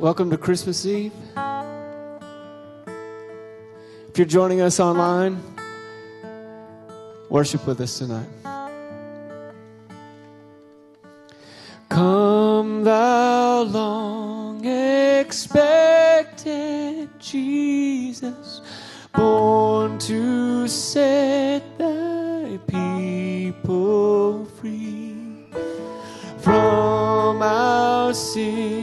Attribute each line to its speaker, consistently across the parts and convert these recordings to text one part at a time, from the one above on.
Speaker 1: Welcome to Christmas Eve. If you're joining us online, worship with us tonight. Come, thou long expected Jesus, born to set thy people free from our sin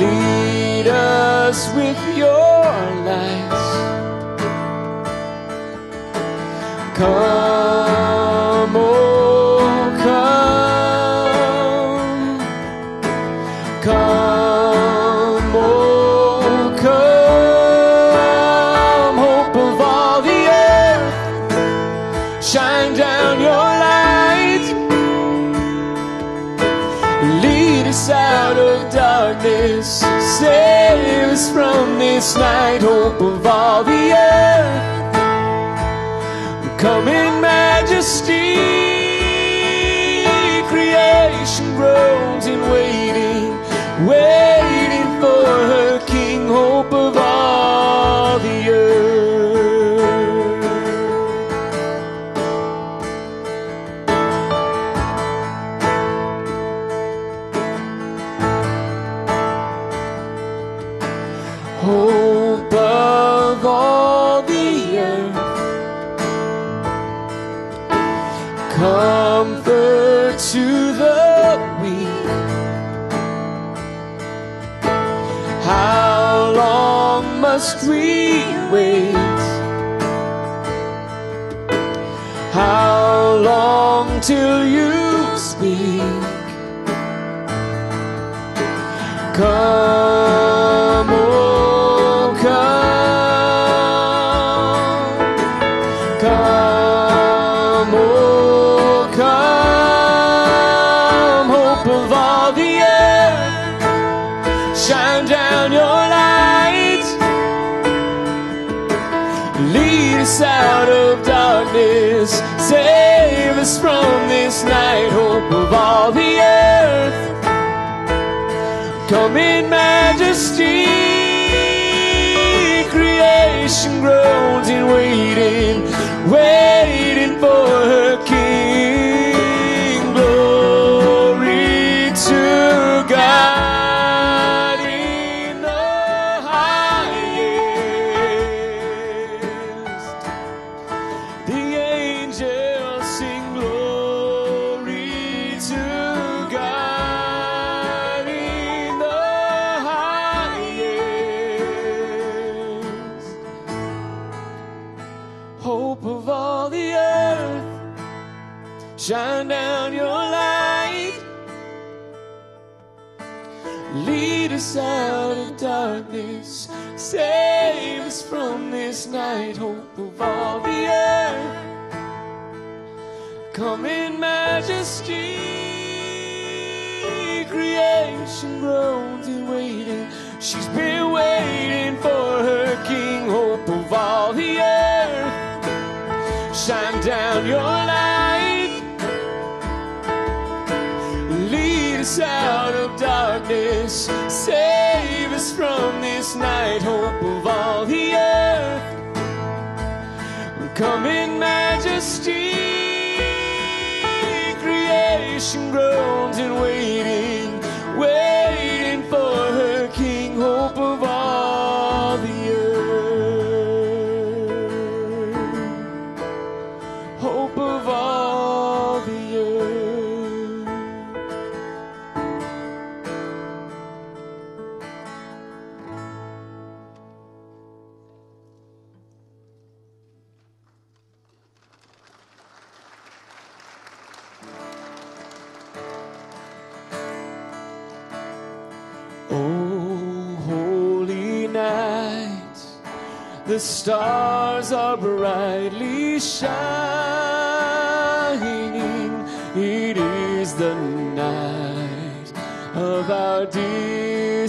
Speaker 1: Lead us with your light. Come, Come in comfort to the weak. How long must we wait? How long till you speak? Come, come in majesty, creation groans in waiting, waiting darkness, save us from this night. Hope of all the earth, come in majesty. Creation groans and waiting. She's been waiting for her King. Hope of all the earth, shine down night. Hope of all the earth. Come in majesty. Creation groans and waiting. Waiting for her King. Hope of all the earth. Hope of all the stars are brightly shining. It is the night of our dear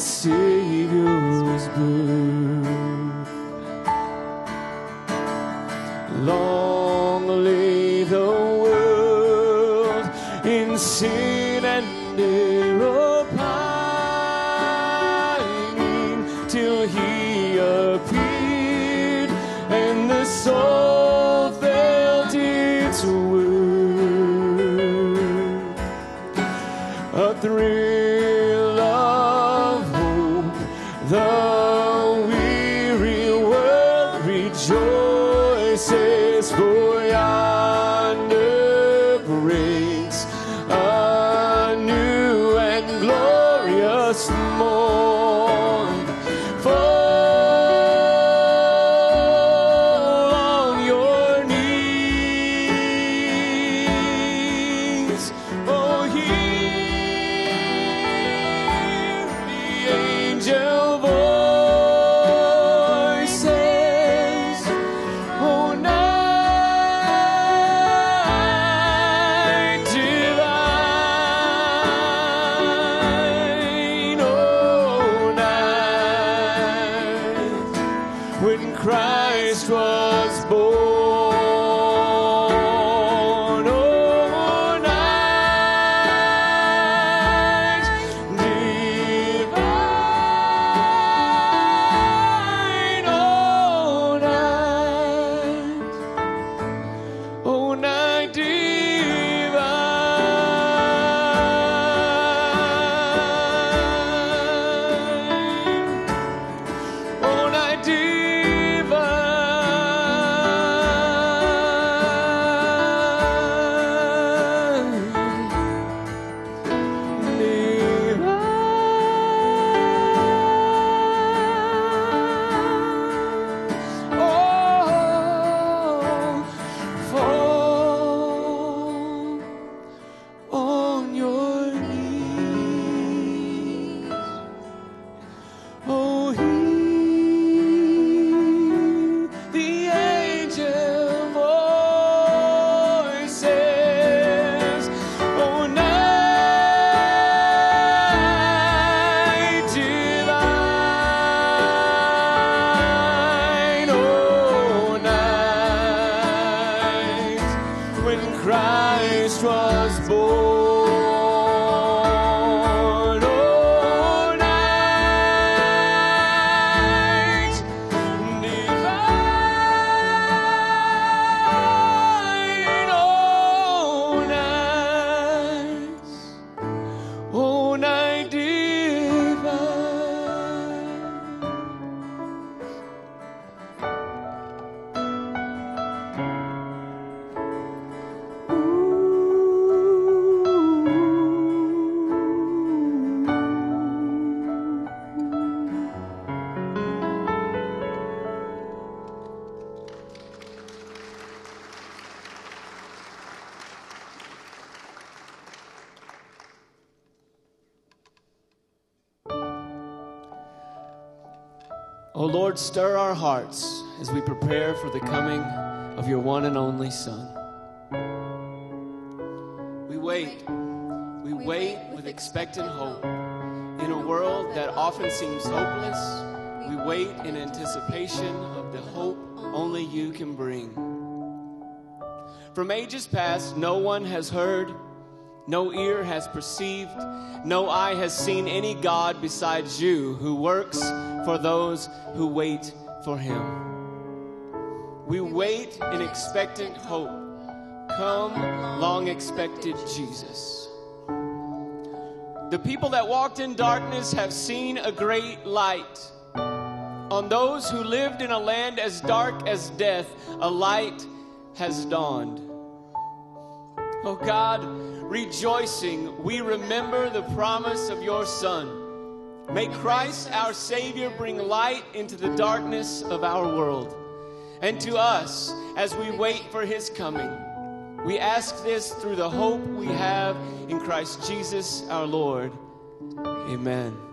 Speaker 1: Lord, stir our hearts as we prepare for the coming of your one and only Son. We wait. We wait with expectant hope. In a world that often seems hopeless, we wait in anticipation of the hope only you can bring. From ages past, no one has heard, no ear has perceived, no eye has seen any God besides you who works for those who wait for him. We wait in expectant hope. Come, long expected Jesus. The people that walked in darkness have seen a great light. On those who lived in a land as dark as death, a light has dawned. Oh God, rejoicing, we remember the promise of your Son. May Christ, our Savior, bring light into the darkness of our world. And to us, as we wait for his coming, we ask this through the hope we have in Christ Jesus our Lord. Amen.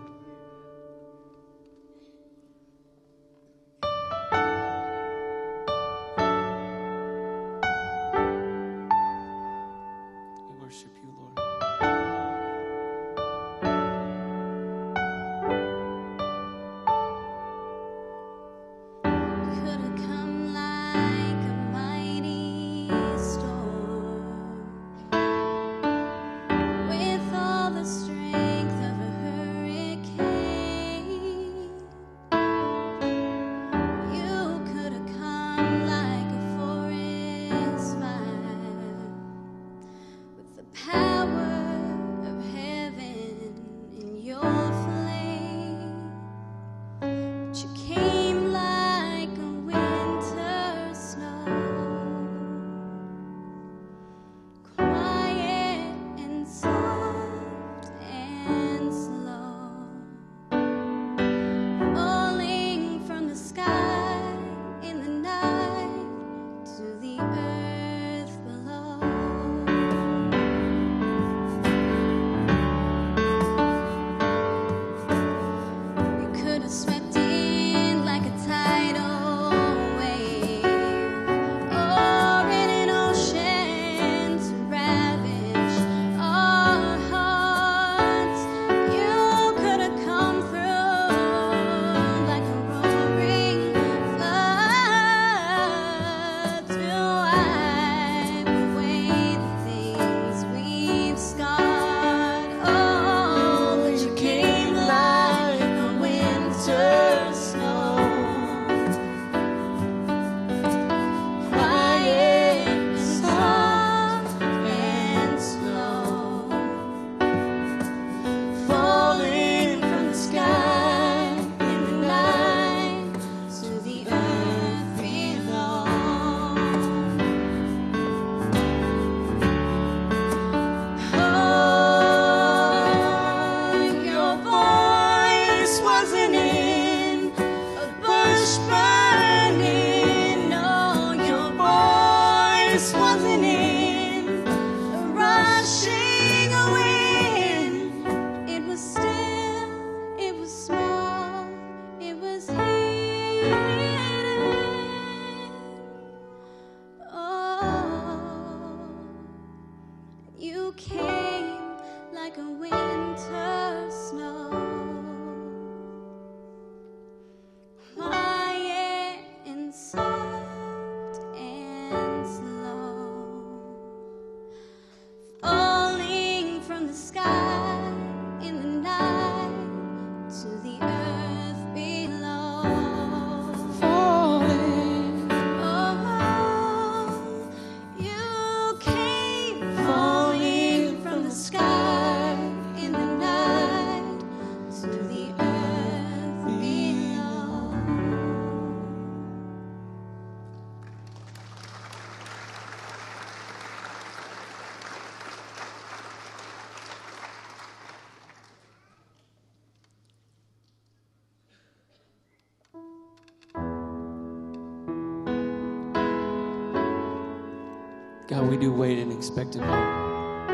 Speaker 1: God, we do wait in expectant hope.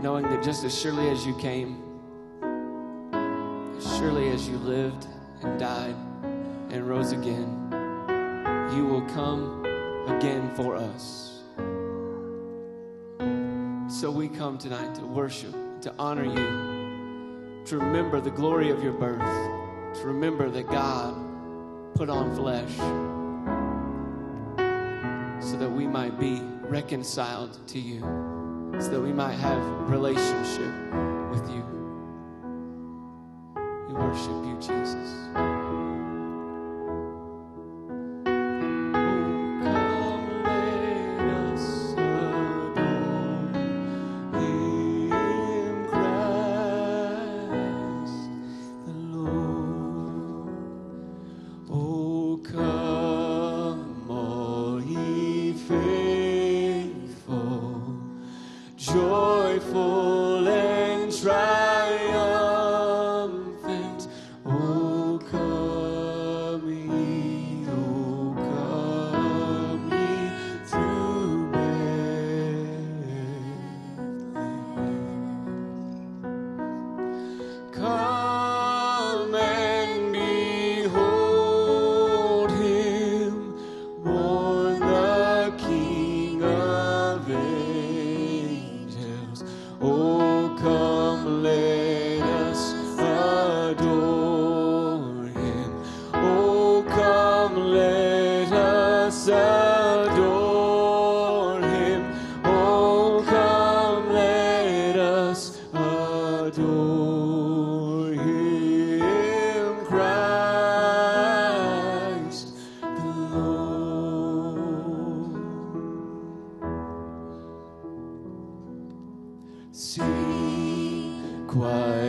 Speaker 1: Knowing that just as surely as you came, as surely as you lived and died and rose again, you will come again for us. So we come tonight to worship, to honor you, to remember the glory of your birth, to remember that God put on flesh so that we might be reconciled to you, so that we might have relationship with you. We worship you, Jesus.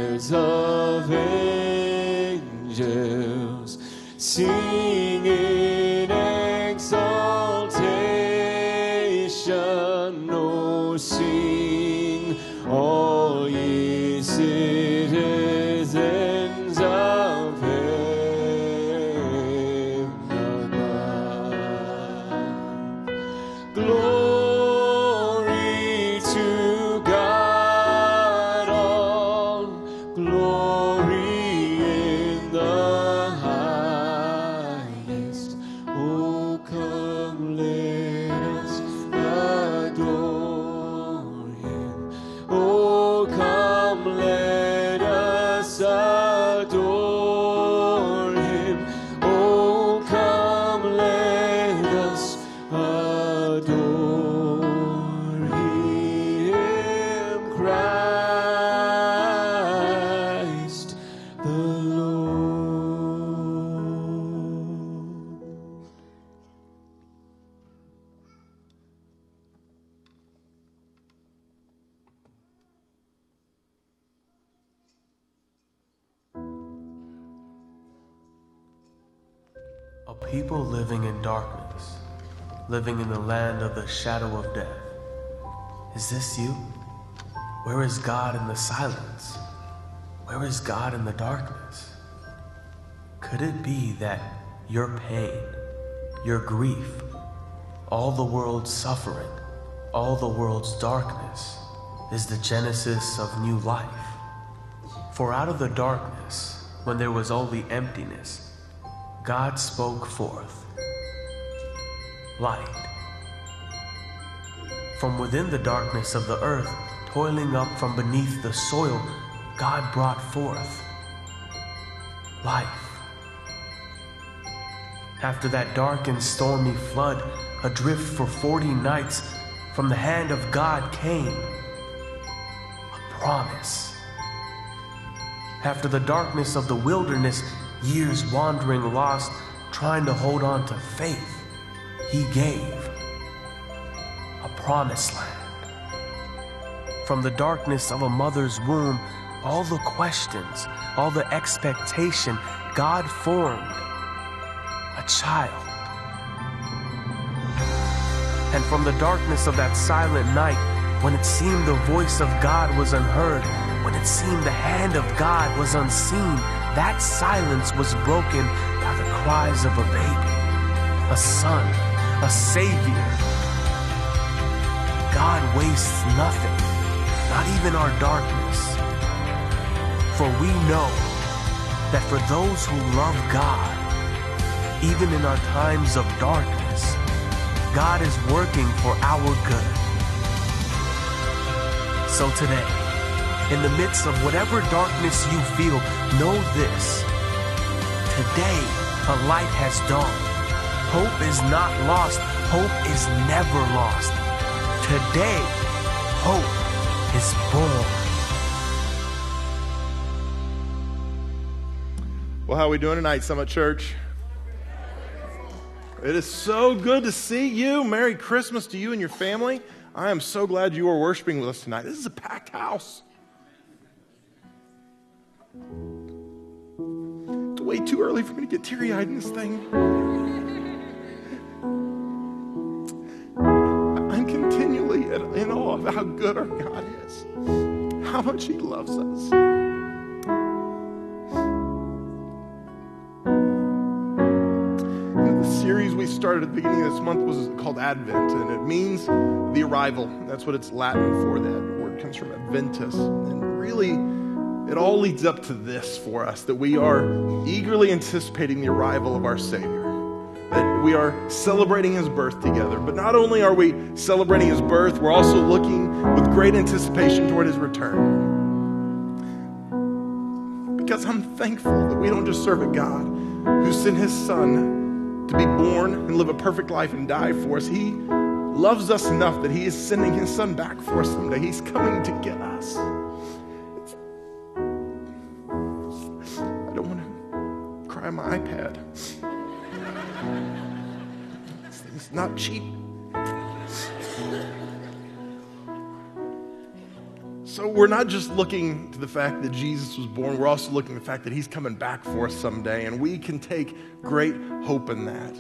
Speaker 1: Choirs of angels, sing in exaltation. Oh, sing,
Speaker 2: people living in darkness, living in the land of the shadow of death. Is this you? Where is God in the silence? Where is God in the darkness? Could it be that your pain, your grief, all the world's suffering, all the world's darkness is the genesis of new life? For out of the darkness, when there was only emptiness, God spoke forth light. From within the darkness of the earth, toiling up from beneath the soil, God brought forth life. After that dark and stormy flood, adrift for forty nights, from the hand of God came a promise. After the darkness of the wilderness, years wandering lost, trying to hold on to faith, He gave a promised land. From the darkness of a mother's womb, all the questions, all the expectation, God formed a child. And from the darkness of that silent night, when it seemed the voice of God was unheard, when it seemed the hand of God was unseen, that silence was broken by the cries of a baby, a son, a savior. God wastes nothing, not even our darkness. For we know that for those who love God, even in our times of darkness, God is working for our good. So today, in the midst of whatever darkness you feel, know this. Today, a light has dawned. Hope is not lost. Hope is never lost. Today, hope is born.
Speaker 3: Well, how are we doing tonight, Summit Church? It is so good to see you. Merry Christmas to you and your family. I am so glad you are worshiping with us tonight. This is a packed house. It's way too early for me to get teary eyed in this thing. I'm continually in awe of how good our God is, how much He loves us. The series we started at the beginning of this month was called Advent, and it means the arrival. That's what it's Latin for. That word comes from Adventus. And really, it all leads up to this for us that we are eagerly anticipating the arrival of our Savior. That we are celebrating his birth together. But not only are we celebrating his birth, we're also looking with great anticipation toward his return. Because I'm thankful that we don't just serve a God who sent his son to be born and live a perfect life and die for us. He loves us enough that He is sending His Son back for us someday. He's coming to get us. On my iPad. This thing's not cheap. So we're not just looking to the fact that Jesus was born, we're also looking to the fact that he's coming back for us someday, and we can take great hope in that.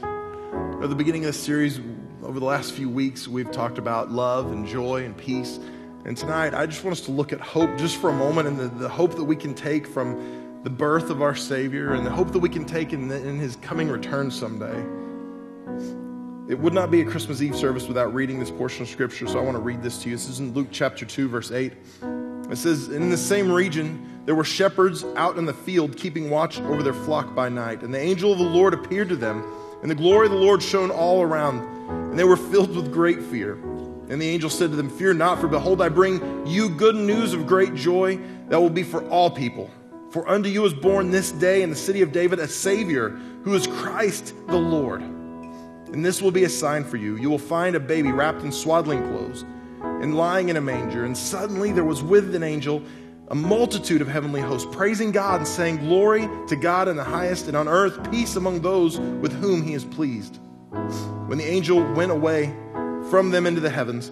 Speaker 3: At the beginning of this series, over the last few weeks, we've talked about love and joy and peace. And tonight, I just want us to look at hope just for a moment and the, the hope that we can take from the birth of our Savior and the hope that we can take in, the, in his coming return someday. It would not be a Christmas Eve service without reading this portion of Scripture, so I want to read this to you. This is in Luke chapter 2, verse 8. It says, In the same region, there were shepherds out in the field keeping watch over their flock by night. And the angel of the Lord appeared to them, and the glory of the Lord shone all around, and they were filled with great fear. And the angel said to them, Fear not, for behold, I bring you good news of great joy that will be for all people. For unto you is born this day in the city of David a Savior, who is Christ the Lord. And this will be a sign for you. You will find a baby wrapped in swaddling clothes and lying in a manger. And suddenly there was with an angel a multitude of heavenly hosts, praising God and saying, Glory to God in the highest, and on earth peace among those with whom he is pleased. When the angel went away from them into the heavens,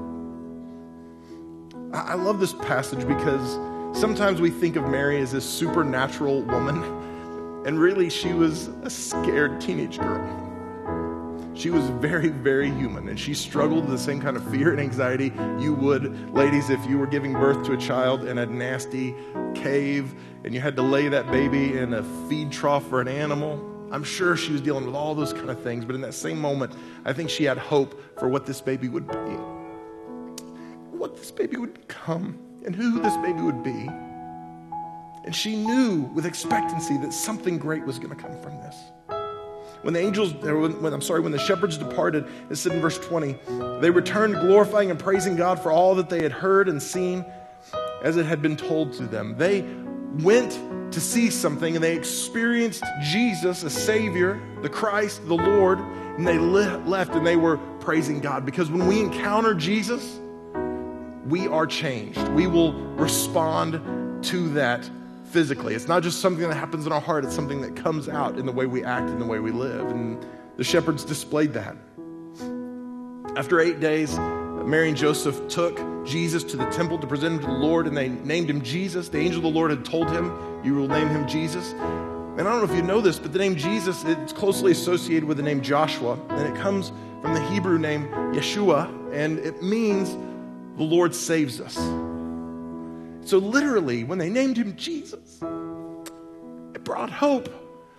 Speaker 3: I love this passage because sometimes we think of Mary as this supernatural woman, and really she was a scared teenage girl. She was very, very human, and she struggled with the same kind of fear and anxiety you would, ladies, if you were giving birth to a child in a nasty cave and you had to lay that baby in a feed trough for an animal. I'm sure she was dealing with all those kind of things, but in that same moment, I think she had hope for what this baby would be, what this baby would become, and who this baby would be. And she knew with expectancy that something great was going to come from this. When the angels, when, I'm sorry, when the shepherds departed, it said in verse 20, they returned glorifying and praising God for all that they had heard and seen as it had been told to them. They went to see something and they experienced Jesus, a Savior, the Christ, the Lord, and they left and they were praising God. Because when we encounter Jesus, we are changed. We will respond to that physically. It's not just something that happens in our heart, it's something that comes out in the way we act and the way we live. And the shepherds displayed that. After eight days, Mary and Joseph took Jesus to the temple to present him to the Lord, and they named him Jesus. The angel of the Lord had told him, You will name him Jesus. And I don't know if you know this, but the name Jesus is closely associated with the name Joshua, and it comes from the Hebrew name Yeshua, and it means the Lord saves us. So, literally, when they named him Jesus, it brought hope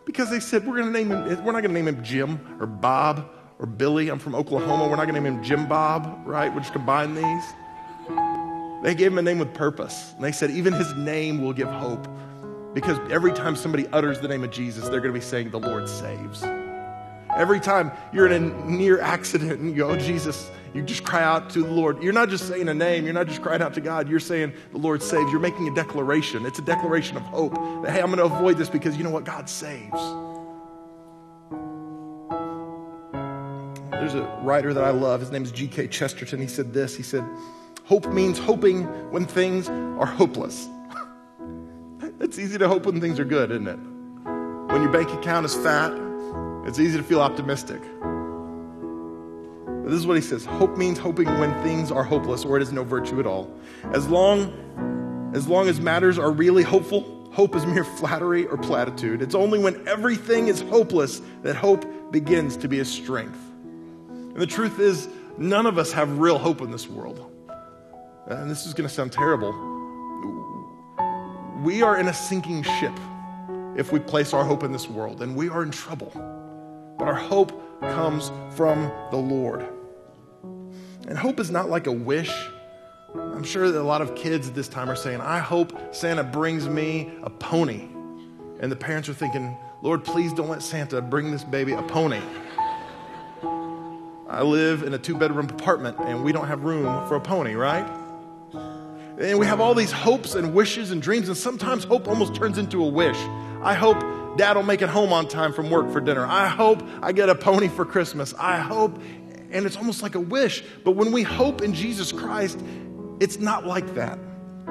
Speaker 3: because they said, We're to name him, we're not going to name him Jim or Bob or Billy. I'm from Oklahoma. We're not going to name him Jim Bob, right? We'll just combine these. They gave him a name with purpose. And they said, Even his name will give hope. Because every time somebody utters the name of Jesus, they're going to be saying, The Lord saves. Every time you're in a near accident and you go, oh, Jesus, you just cry out to the Lord. You're not just saying a name, you're not just crying out to God, you're saying, The Lord saves. You're making a declaration. It's a declaration of hope that, hey, I'm going to avoid this because you know what? God saves. There's a writer that I love. His name is G.K. Chesterton. He said this He said, Hope means hoping when things are hopeless. it's easy to hope when things are good, isn't it? When your bank account is fat, it's easy to feel optimistic. But this is what he says Hope means hoping when things are hopeless or it is no virtue at all. As long as, long as matters are really hopeful, hope is mere flattery or platitude. It's only when everything is hopeless that hope begins to be a strength. And the truth is, none of us have real hope in this world. And this is going to sound terrible. We are in a sinking ship if we place our hope in this world, and we are in trouble. But our hope comes from the Lord. And hope is not like a wish. I'm sure that a lot of kids at this time are saying, I hope Santa brings me a pony. And the parents are thinking, Lord, please don't let Santa bring this baby a pony. I live in a two bedroom apartment and we don't have room for a pony, right? And we have all these hopes and wishes and dreams, and sometimes hope almost turns into a wish. I hope dad will make it home on time from work for dinner. I hope I get a pony for Christmas. I hope, and it's almost like a wish. But when we hope in Jesus Christ, it's not like that.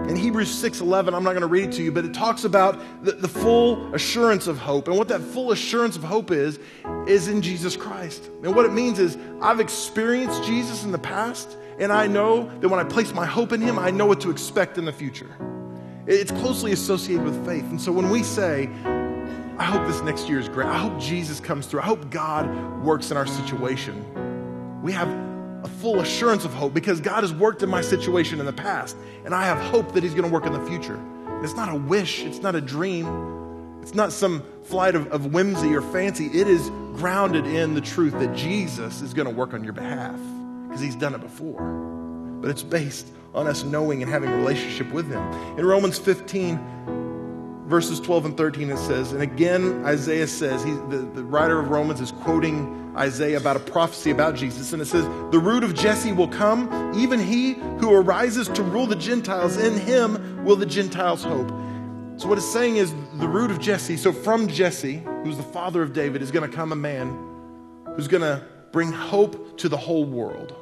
Speaker 3: In Hebrews 6:11, I'm not going to read it to you, but it talks about the, the, full assurance of hope. And what that full assurance of hope is, is in Jesus Christ. And what it means is I've experienced Jesus in the past, and I know that when I place my hope in him, I know what to expect in the future. It's closely associated with faith. And so when we say, I hope this next year is great. I hope Jesus comes through. I hope God works in our situation. We have a full assurance of hope because God has worked in my situation in the past, and I have hope that He's going to work in the future. It's not a wish, it's not a dream, it's not some flight of, of whimsy or fancy. It is grounded in the truth that Jesus is going to work on your behalf because He's done it before. But it's based on us knowing and having a relationship with Him. In Romans 15, verses 12 and 13, it says, and again, Isaiah says, he, the, the writer of Romans is quoting Isaiah about a prophecy about Jesus, and it says, The root of Jesse will come, even he who arises to rule the Gentiles. In him will the Gentiles hope. So, what it's saying is, the root of Jesse, so from Jesse, who's the father of David, is going to come a man who's going to bring hope to the whole world.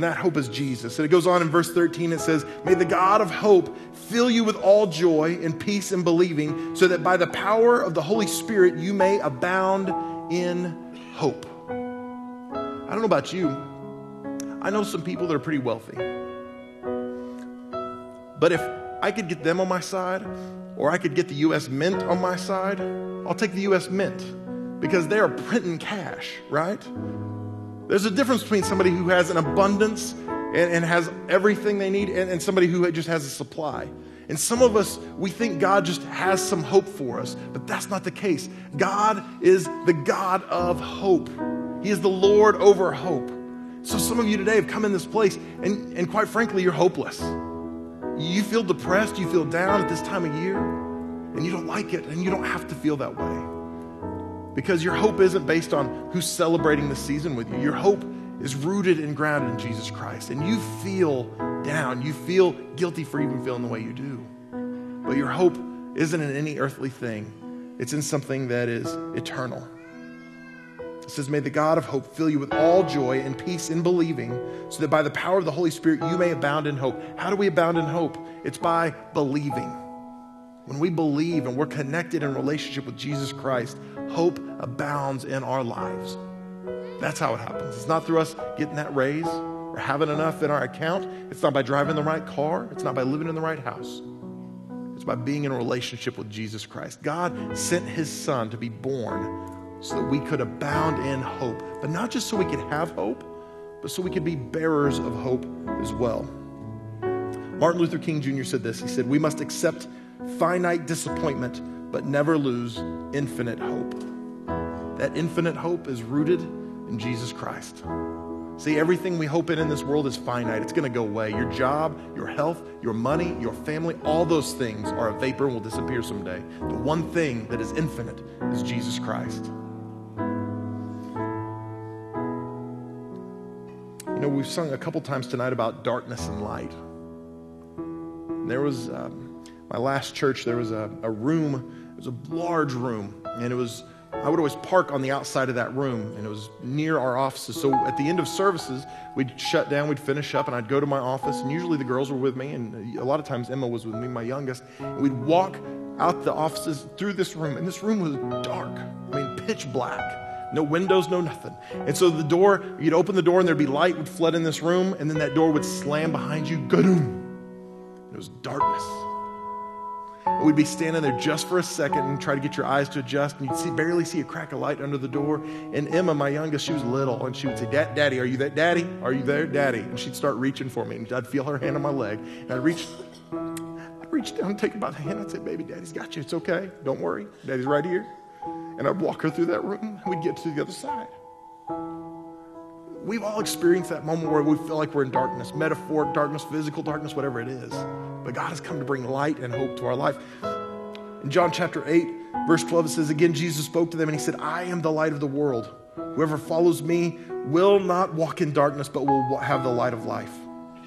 Speaker 3: And that hope is Jesus. And it goes on in verse 13, it says, May the God of hope fill you with all joy and peace in believing, so that by the power of the Holy Spirit you may abound in hope. I don't know about you. I know some people that are pretty wealthy. But if I could get them on my side, or I could get the U.S. Mint on my side, I'll take the U.S. Mint because they are printing cash, right? There's a difference between somebody who has an abundance and, and has everything they need and, and somebody who just has a supply. And some of us, we think God just has some hope for us, but that's not the case. God is the God of hope, He is the Lord over hope. So some of you today have come in this place, and, and quite frankly, you're hopeless. You feel depressed, you feel down at this time of year, and you don't like it, and you don't have to feel that way. Because your hope isn't based on who's celebrating the season with you. Your hope is rooted and grounded in Jesus Christ. And you feel down. You feel guilty for even feeling the way you do. But your hope isn't in any earthly thing, it's in something that is eternal. It says, May the God of hope fill you with all joy and peace in believing, so that by the power of the Holy Spirit you may abound in hope. How do we abound in hope? It's by believing. When we believe and we're connected in relationship with Jesus Christ, hope abounds in our lives. That's how it happens. It's not through us getting that raise or having enough in our account. It's not by driving the right car. It's not by living in the right house. It's by being in a relationship with Jesus Christ. God sent his son to be born so that we could abound in hope, but not just so we could have hope, but so we could be bearers of hope as well. Martin Luther King Jr. said this He said, We must accept finite disappointment, but never lose infinite hope. That infinite hope is rooted in Jesus Christ. See, everything we hope in in this world is finite. It's going to go away. Your job, your health, your money, your family, all those things are a vapor and will disappear someday. The one thing that is infinite is Jesus Christ. You know, we've sung a couple times tonight about darkness and light. There was, um, my last church, there was a, a room, it was a large room, and it was I would always park on the outside of that room, and it was near our offices. So at the end of services, we'd shut down, we'd finish up, and I'd go to my office, and usually the girls were with me, and a lot of times Emma was with me, my youngest. And we'd walk out the offices through this room, and this room was dark. I mean, pitch black. No windows, no nothing. And so the door, you'd open the door, and there'd be light would flood in this room, and then that door would slam behind you. Gadoom! It was darkness. We'd be standing there just for a second and try to get your eyes to adjust, and you'd see, barely see a crack of light under the door. And Emma, my youngest, she was little, and she would say, Daddy, are you there? Daddy, are you there? Daddy. And she'd start reaching for me, and I'd feel her hand on my leg. And I'd reach, I'd reach down take her by the hand. I'd say, Baby, Daddy's got you. It's okay. Don't worry. Daddy's right here. And I'd walk her through that room, and we'd get to the other side. We've all experienced that moment where we feel like we're in darkness, metaphoric darkness, physical darkness, whatever it is. But God has come to bring light and hope to our life. In John chapter 8, verse 12, it says, Again, Jesus spoke to them and he said, I am the light of the world. Whoever follows me will not walk in darkness, but will have the light of life.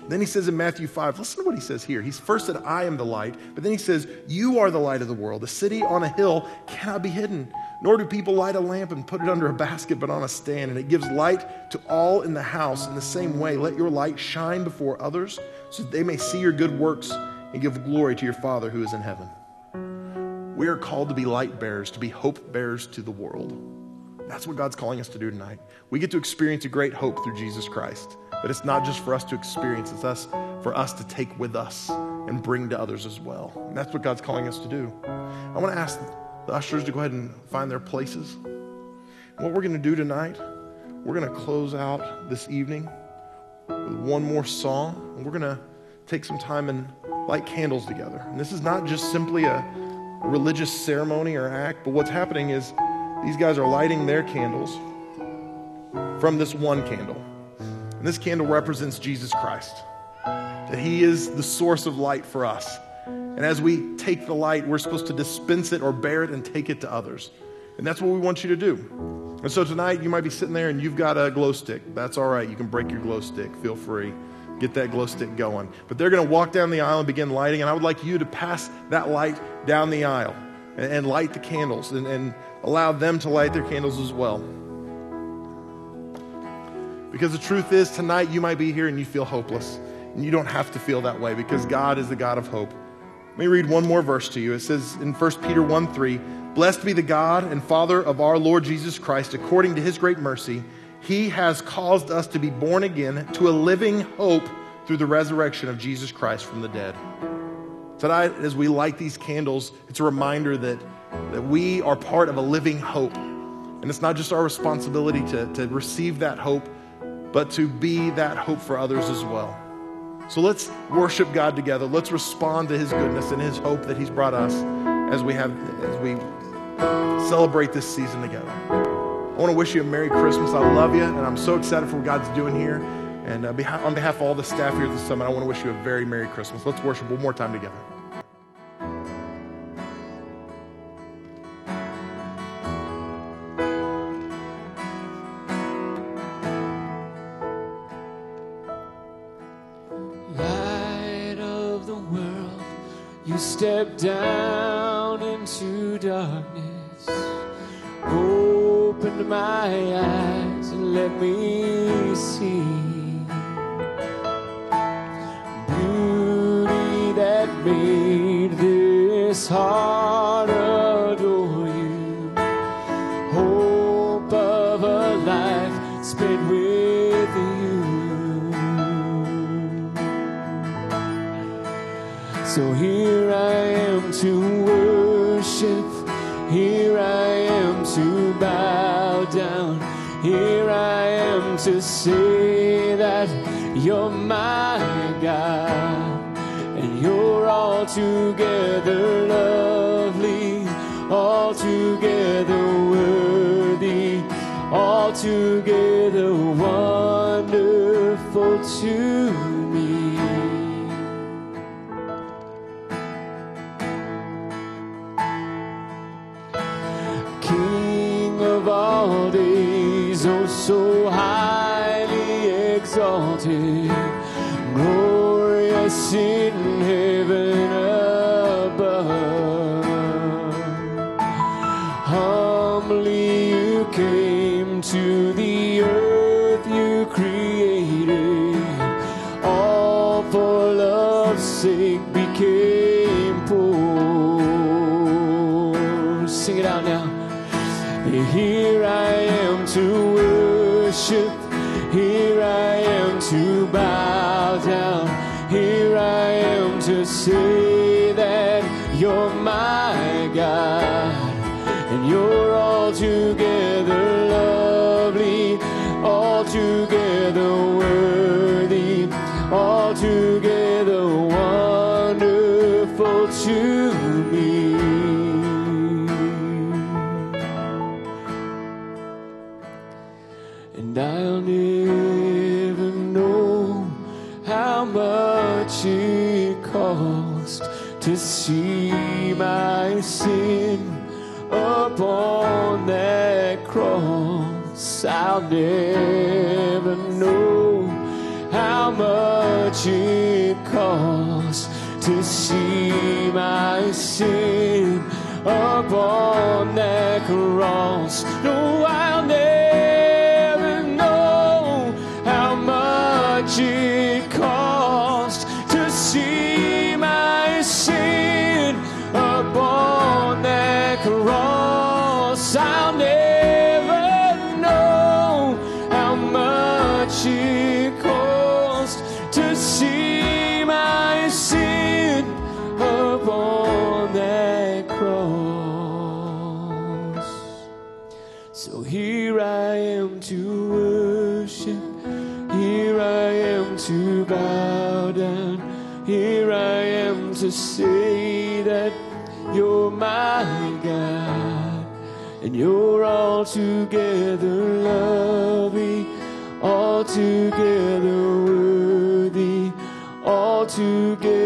Speaker 3: Then he says in Matthew 5, listen to what he says here. He's first said, I am the light, but then he says, You are the light of the world. A city on a hill cannot be hidden, nor do people light a lamp and put it under a basket, but on a stand, and it gives light to all in the house. In the same way, let your light shine before others, so that they may see your good works and give glory to your Father who is in heaven. We are called to be light bearers, to be hope bearers to the world. That's what God's calling us to do tonight. We get to experience a great hope through Jesus Christ. But it's not just for us to experience, it's us for us to take with us and bring to others as well. And that's what God's calling us to do. I want to ask the ushers to go ahead and find their places. What we're going to do tonight, we're going to close out this evening with one more song. And we're going to take some time and light candles together. And this is not just simply a religious ceremony or act, but what's happening is these guys are lighting their candles from this one candle. And this candle represents Jesus Christ, that He is the source of light for us. And as we take the light, we're supposed to dispense it or bear it and take it to others. And that's what we want you to do. And so tonight, you might be sitting there and you've got a glow stick. That's all right. You can break your glow stick. Feel free. Get that glow stick going. But they're going to walk down the aisle and begin lighting. And I would like you to pass that light down the aisle and, and light the candles and, and allow them to light their candles as well. Because the truth is, tonight you might be here and you feel hopeless. And you don't have to feel that way because God is the God of hope. Let me read one more verse to you. It says in 1 Peter 1 3, Blessed be the God and Father of our Lord Jesus Christ, according to his great mercy. He has caused us to be born again to a living hope through the resurrection of Jesus Christ from the dead. Tonight, as we light these candles, it's a reminder that, that we are part of a living hope. And it's not just our responsibility to, to receive that hope, but to be that hope for others as well. So let's worship God together. Let's respond to his goodness and his hope that he's brought us as we have as we celebrate this season together. I want to wish you a Merry Christmas. I love you, and I'm so excited for what God's doing here. And uh, on behalf of all the staff here at the summit, I want to wish you a very Merry Christmas. Let's worship one more time together.
Speaker 1: You stepped down into darkness, opened my eyes and let me see beauty that made this heart adore you. Hope of a life spent with you. So here you're my God. And you're altogether lovely, altogether worthy, altogether wonderful to me. King of all days, oh so highly exalted, to see my sin upon that cross. I'll never know how much it cost to see my sin upon that cross. No, I'll say that you're my God. And you're altogether lovely, altogether worthy, altogether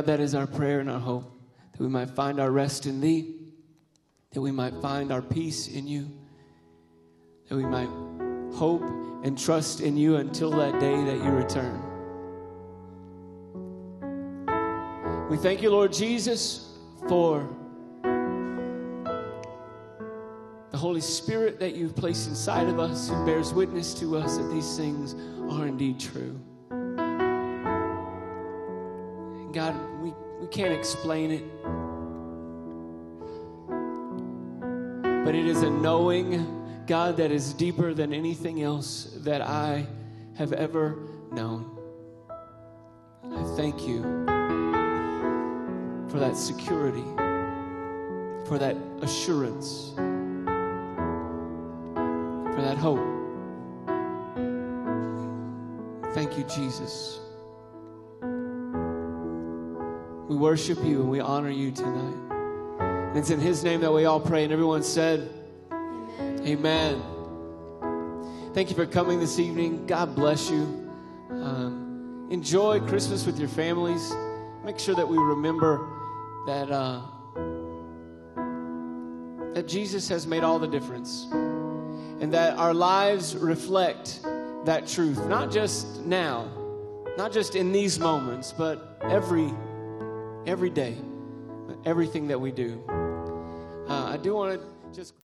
Speaker 1: God, that is our prayer and our hope that we might find our rest in Thee, that we might find our peace in You, that we might hope and trust in You until that day that You return. We thank You, Lord Jesus, for the Holy Spirit that you've placed inside of us who bears witness to us that these things are indeed true. God, we, we can't explain it, but it is a knowing, God, that is deeper than anything else that I have ever known. I thank you for that security, for that assurance, for that hope. Thank you, Jesus. We worship you and we honor you tonight. And it's in His name that we all pray. And everyone said, Amen. thank you for coming this evening. God bless you. Um, enjoy Christmas with your families. Make sure that we remember that uh, that Jesus has made all the difference, and that our lives reflect that truth. Not just now, not just in these moments, but every every day, everything that we do. Uh, I do want to just.